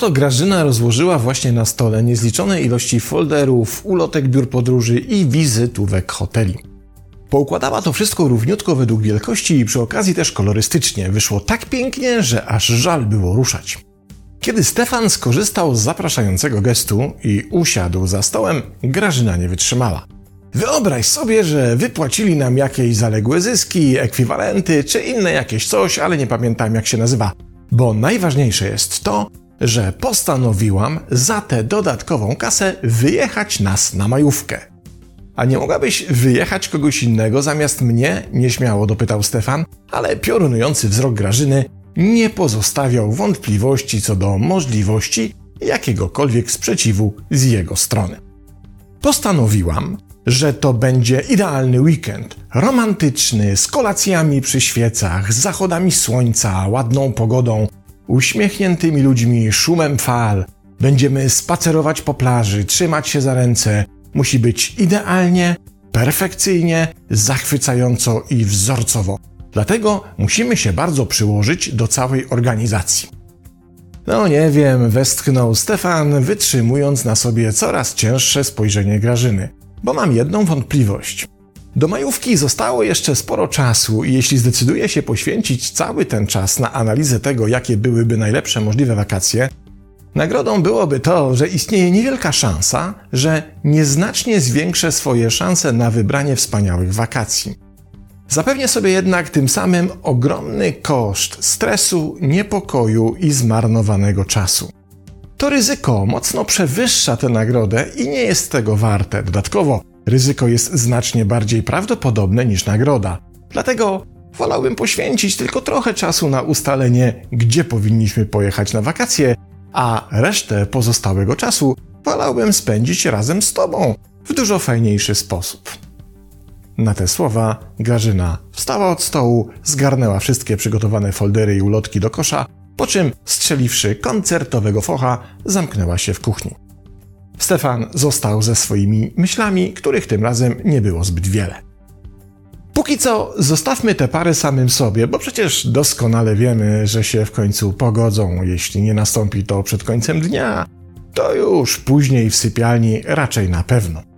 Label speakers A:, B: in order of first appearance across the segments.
A: Oto Grażyna rozłożyła właśnie na stole niezliczone ilości folderów, ulotek biur podróży i wizytówek hoteli. Poukładała to wszystko równiutko według wielkości i przy okazji też kolorystycznie. Wyszło tak pięknie, że aż żal było ruszać. Kiedy Stefan skorzystał z zapraszającego gestu i usiadł za stołem, Grażyna nie wytrzymała. Wyobraź sobie, że wypłacili nam jakieś zaległe zyski, ekwiwalenty czy inne jakieś coś, ale nie pamiętam jak się nazywa. Bo najważniejsze jest to, że postanowiłam za tę dodatkową kasę wyjechać nas na majówkę. A nie mogłabyś wyjechać kogoś innego zamiast mnie? Nieśmiało dopytał Stefan, ale piorunujący wzrok Grażyny nie pozostawiał wątpliwości co do możliwości jakiegokolwiek sprzeciwu z jego strony. Postanowiłam, że to będzie idealny weekend, romantyczny, z kolacjami przy świecach, z zachodami słońca, ładną pogodą, uśmiechniętymi ludźmi, szumem fal. Będziemy spacerować po plaży, trzymać się za ręce. Musi być idealnie, perfekcyjnie, zachwycająco i wzorcowo. Dlatego musimy się bardzo przyłożyć do całej organizacji. No nie wiem, westchnął Stefan, wytrzymując na sobie coraz cięższe spojrzenie Grażyny, bo mam jedną wątpliwość. Do majówki zostało jeszcze sporo czasu i jeśli zdecyduje się poświęcić cały ten czas na analizę tego, jakie byłyby najlepsze możliwe wakacje, nagrodą byłoby to, że istnieje niewielka szansa, że nieznacznie zwiększę swoje szanse na wybranie wspaniałych wakacji. Zapewnię sobie jednak tym samym ogromny koszt stresu, niepokoju i zmarnowanego czasu. To ryzyko mocno przewyższa tę nagrodę i nie jest tego warte. Dodatkowo ryzyko jest znacznie bardziej prawdopodobne niż nagroda. Dlatego wolałbym poświęcić tylko trochę czasu na ustalenie, gdzie powinniśmy pojechać na wakacje, a resztę pozostałego czasu wolałbym spędzić razem z Tobą w dużo fajniejszy sposób. Na te słowa Grażyna wstała od stołu, zgarnęła wszystkie przygotowane foldery i ulotki do kosza, po czym strzeliwszy koncertowego focha, zamknęła się w kuchni. Stefan został ze swoimi myślami, których tym razem nie było zbyt wiele. Póki co zostawmy te pary samym sobie, bo przecież doskonale wiemy, że się w końcu pogodzą. Jeśli nie nastąpi to przed końcem dnia, to już później w sypialni raczej na pewno.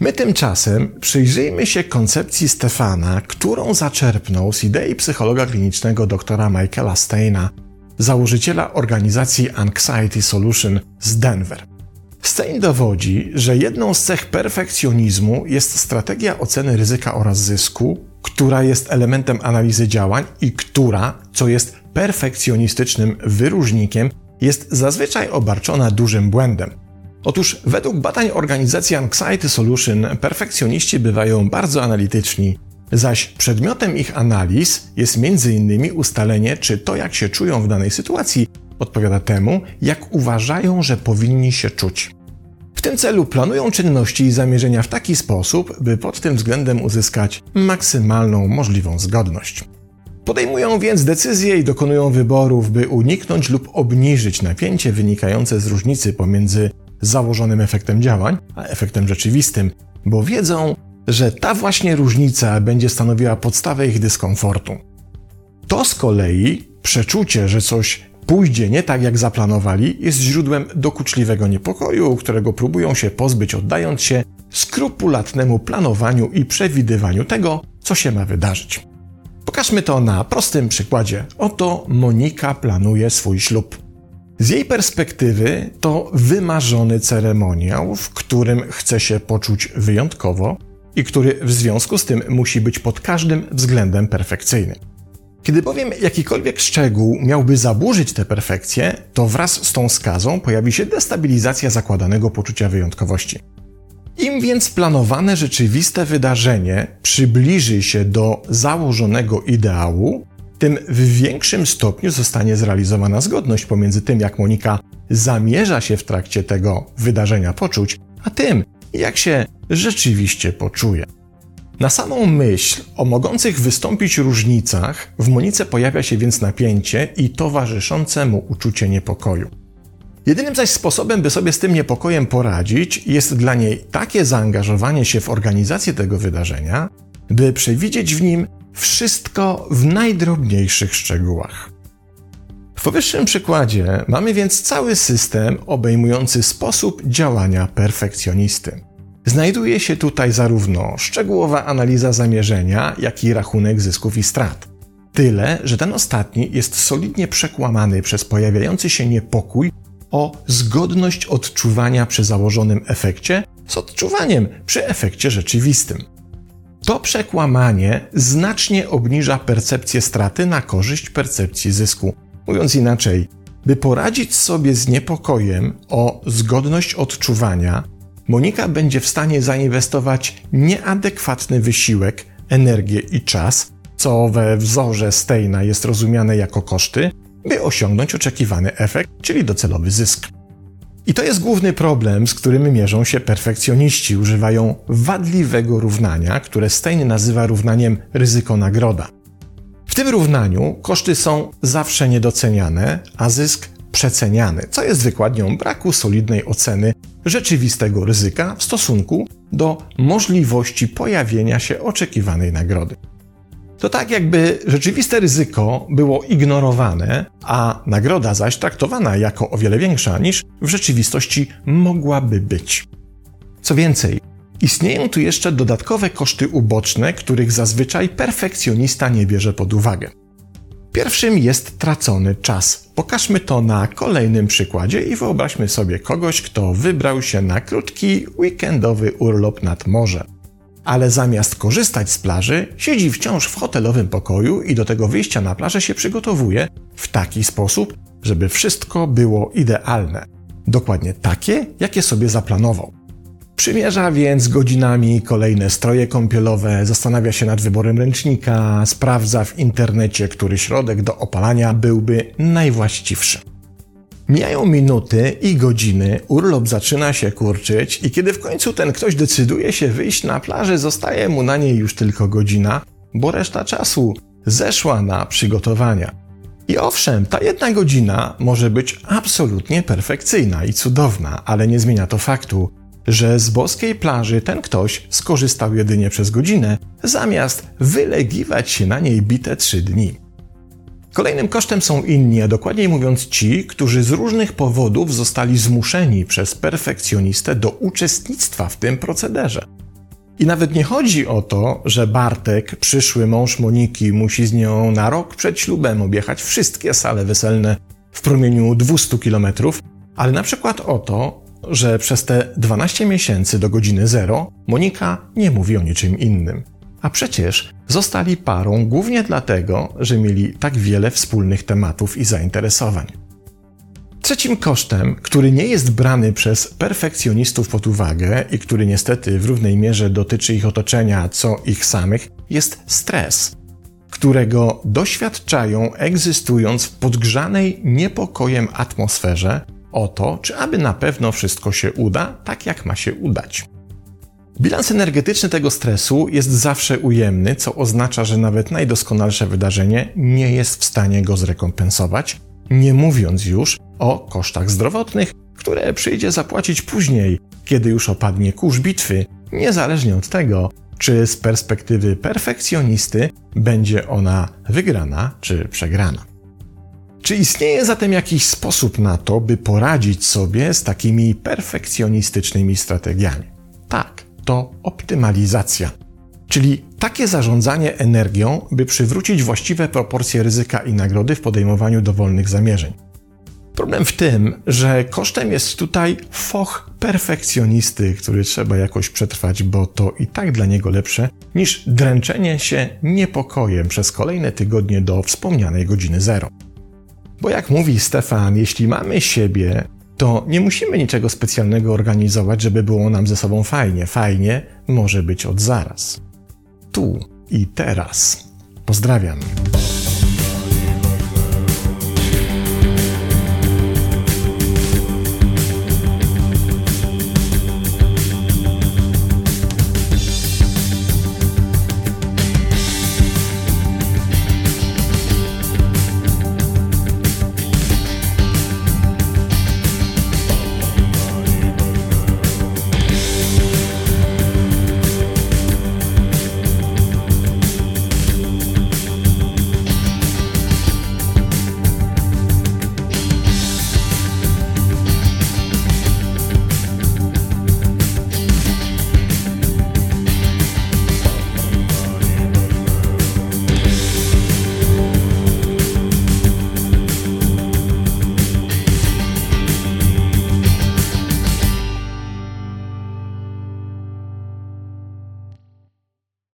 A: My tymczasem przyjrzyjmy się koncepcji Stefana, którą zaczerpnął z idei psychologa klinicznego dr Michaela Steina, założyciela organizacji Anxiety Solution z Denver. Stein dowodzi, że jedną z cech perfekcjonizmu jest strategia oceny ryzyka oraz zysku, która jest elementem analizy działań i która, co jest perfekcjonistycznym wyróżnikiem, jest zazwyczaj obarczona dużym błędem. Otóż według badań organizacji Anxiety Solution perfekcjoniści bywają bardzo analityczni, zaś przedmiotem ich analiz jest m.in. ustalenie, czy to jak się czują w danej sytuacji odpowiada temu, jak uważają, że powinni się czuć. W tym celu planują czynności i zamierzenia w taki sposób, by pod tym względem uzyskać maksymalną możliwą zgodność. Podejmują więc decyzje i dokonują wyborów, by uniknąć lub obniżyć napięcie wynikające z różnicy pomiędzy założonym efektem działań a efektem rzeczywistym, bo wiedzą, że ta właśnie różnica będzie stanowiła podstawę ich dyskomfortu. To z kolei przeczucie, że coś pójdzie nie tak, jak zaplanowali, jest źródłem dokuczliwego niepokoju, którego próbują się pozbyć, oddając się skrupulatnemu planowaniu i przewidywaniu tego, co się ma wydarzyć. Pokażmy to na prostym przykładzie. Oto Monika planuje swój ślub. Z jej perspektywy to wymarzony ceremoniał, w którym chce się poczuć wyjątkowo i który w związku z tym musi być pod każdym względem perfekcyjny. Kiedy bowiem jakikolwiek szczegół miałby zaburzyć tę perfekcję, to wraz z tą skazą pojawi się destabilizacja zakładanego poczucia wyjątkowości. Im więc planowane rzeczywiste wydarzenie przybliży się do założonego ideału, tym w większym stopniu zostanie zrealizowana zgodność pomiędzy tym, jak Monika zamierza się w trakcie tego wydarzenia poczuć, a tym, jak się rzeczywiście poczuje. Na samą myśl o mogących wystąpić różnicach w Monice pojawia się więc napięcie i towarzyszące mu uczucie niepokoju. Jedynym zaś sposobem, by sobie z tym niepokojem poradzić, jest dla niej takie zaangażowanie się w organizację tego wydarzenia, by przewidzieć w nim wszystko w najdrobniejszych szczegółach. W powyższym przykładzie mamy więc cały system obejmujący sposób działania perfekcjonisty. Znajduje się tutaj zarówno szczegółowa analiza zamierzenia, jak i rachunek zysków i strat. Tyle, że ten ostatni jest solidnie przekłamany przez pojawiający się niepokój o zgodność odczuwania przy założonym efekcie z odczuwaniem przy efekcie rzeczywistym. To przekłamanie znacznie obniża percepcję straty na korzyść percepcji zysku. Mówiąc inaczej, by poradzić sobie z niepokojem o zgodność odczuwania, Monika będzie w stanie zainwestować nieadekwatny wysiłek, energię i czas, co we wzorze Steina jest rozumiane jako koszty, by osiągnąć oczekiwany efekt, czyli docelowy zysk. I to jest główny problem, z którym mierzą się perfekcjoniści. Używają wadliwego równania, które Stein nazywa równaniem ryzyko-nagroda. W tym równaniu koszty są zawsze niedoceniane, a zysk przeceniany, co jest wykładnią braku solidnej oceny rzeczywistego ryzyka w stosunku do możliwości pojawienia się oczekiwanej nagrody. To tak, jakby rzeczywiste ryzyko było ignorowane, a nagroda zaś traktowana jako o wiele większa niż w rzeczywistości mogłaby być. Co więcej, istnieją tu jeszcze dodatkowe koszty uboczne, których zazwyczaj perfekcjonista nie bierze pod uwagę. Pierwszym jest tracony czas. Pokażmy to na kolejnym przykładzie i wyobraźmy sobie kogoś, kto wybrał się na krótki weekendowy urlop nad morze ale zamiast korzystać z plaży, siedzi wciąż w hotelowym pokoju i do tego wyjścia na plażę się przygotowuje w taki sposób, żeby wszystko było idealne. Dokładnie takie, jakie sobie zaplanował. Przymierza więc godzinami kolejne stroje kąpielowe, zastanawia się nad wyborem ręcznika, sprawdza w internecie, który środek do opalania byłby najwłaściwszy. Mijają minuty i godziny, urlop zaczyna się kurczyć i kiedy w końcu ten ktoś decyduje się wyjść na plażę, zostaje mu na niej już tylko godzina, bo reszta czasu zeszła na przygotowania. I owszem, ta jedna godzina może być absolutnie perfekcyjna i cudowna, ale nie zmienia to faktu, że z boskiej plaży ten ktoś skorzystał jedynie przez godzinę, zamiast wylegiwać się na niej bite trzy dni. Kolejnym kosztem są inni, a dokładniej mówiąc ci, którzy z różnych powodów zostali zmuszeni przez perfekcjonistę do uczestnictwa w tym procederze. I nawet nie chodzi o to, że Bartek, przyszły mąż Moniki, musi z nią na rok przed ślubem objechać wszystkie sale weselne w promieniu 200 km, ale na przykład o to, że przez te 12 miesięcy do godziny zero Monika nie mówi o niczym innym. A przecież zostali parą głównie dlatego, że mieli tak wiele wspólnych tematów i zainteresowań. Trzecim kosztem, który nie jest brany przez perfekcjonistów pod uwagę i który niestety w równej mierze dotyczy ich otoczenia, co ich samych, jest stres, którego doświadczają egzystując w podgrzanej niepokojem atmosferze o to, czy aby na pewno wszystko się uda tak, jak ma się udać. Bilans energetyczny tego stresu jest zawsze ujemny, co oznacza, że nawet najdoskonalsze wydarzenie nie jest w stanie go zrekompensować, nie mówiąc już o kosztach zdrowotnych, które przyjdzie zapłacić później, kiedy już opadnie kurz bitwy, niezależnie od tego, czy z perspektywy perfekcjonisty będzie ona wygrana czy przegrana. Czy istnieje zatem jakiś sposób na to, by poradzić sobie z takimi perfekcjonistycznymi strategiami? Tak to optymalizacja, czyli takie zarządzanie energią, by przywrócić właściwe proporcje ryzyka i nagrody w podejmowaniu dowolnych zamierzeń. Problem w tym, że kosztem jest tutaj foch perfekcjonisty, który trzeba jakoś przetrwać, bo to i tak dla niego lepsze niż dręczenie się niepokojem przez kolejne tygodnie do wspomnianej godziny zero. Bo jak mówi Stefan, jeśli mamy siebie, to nie musimy niczego specjalnego organizować, żeby było nam ze sobą fajnie. Fajnie może być od zaraz. Tu i teraz. Pozdrawiam.